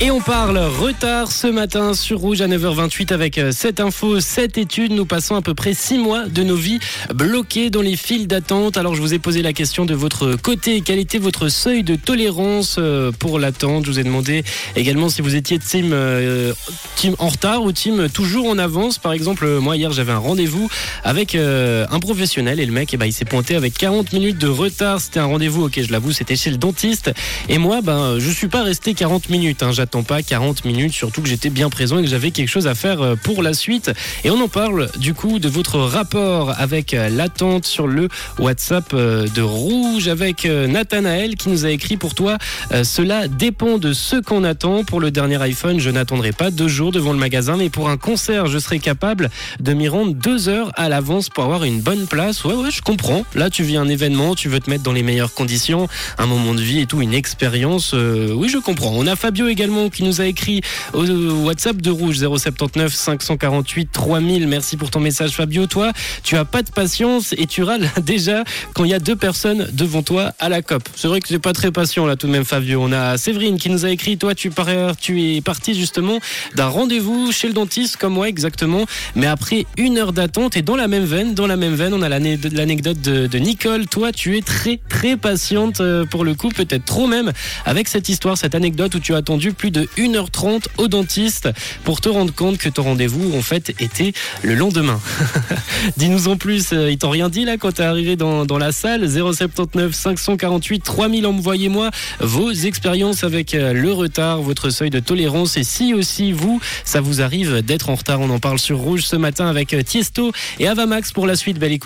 Et on parle retard ce matin sur Rouge à 9h28 avec euh, cette info, cette étude. Nous passons à peu près 6 mois de nos vies bloquées dans les files d'attente. Alors je vous ai posé la question de votre côté. Quel était votre seuil de tolérance euh, pour l'attente? Je vous ai demandé également si vous étiez team, euh, team en retard ou team toujours en avance. Par exemple, moi hier j'avais un rendez-vous avec un professionnel et le mec eh ben, il s'est pointé avec 40 minutes de retard. C'était un rendez-vous, ok je l'avoue, c'était chez le dentiste. Et moi ben, je suis pas resté 40 minutes. Hein pas 40 minutes, surtout que j'étais bien présent et que j'avais quelque chose à faire euh, pour la suite. Et on en parle du coup de votre rapport avec euh, l'attente sur le WhatsApp euh, de Rouge avec Nathanaël qui nous a écrit pour toi. Cela dépend de ce qu'on attend. Pour le dernier iPhone, je n'attendrai pas deux jours devant le magasin, mais pour un concert, je serai capable de m'y rendre deux heures à l'avance pour avoir une bonne place. Ouais, ouais, je comprends. Là, tu vis un événement, tu veux te mettre dans les meilleures conditions, un moment de vie et tout, une expérience. oui, je comprends. On a Fabio également qui nous a écrit au WhatsApp de Rouge 079 548 3000. Merci pour ton message Fabio. Toi, tu as pas de patience et tu râles déjà quand il y a deux personnes devant toi à la COP. C'est vrai que tu pas très patient là tout de même Fabio. On a Séverine qui nous a écrit toi tu, es parti justement d'un rendez-vous chez le dentiste comme moi exactement, mais après une heure d'attente et dans la même veine, dans la même veine, on a l'anecdote de, de Nicole. Toi, tu es très très patiente euh, pour le coup, peut-être trop même avec cette histoire, cette anecdote où tu as attendu plus de 1h30 au dentiste pour te rendre compte que ton rendez-vous en fait était le lendemain. Dis-nous en plus, euh, ils t'ont rien dit là quand t'es arrivé dans, dans, la salle? 079 548 3000 envoyez-moi vos expériences avec euh, le retard, votre seuil de tolérance et si aussi vous, ça vous arrive d'être en retard, on en parle sur Rouge ce matin avec euh, Tiesto et Avamax pour la suite. Belle.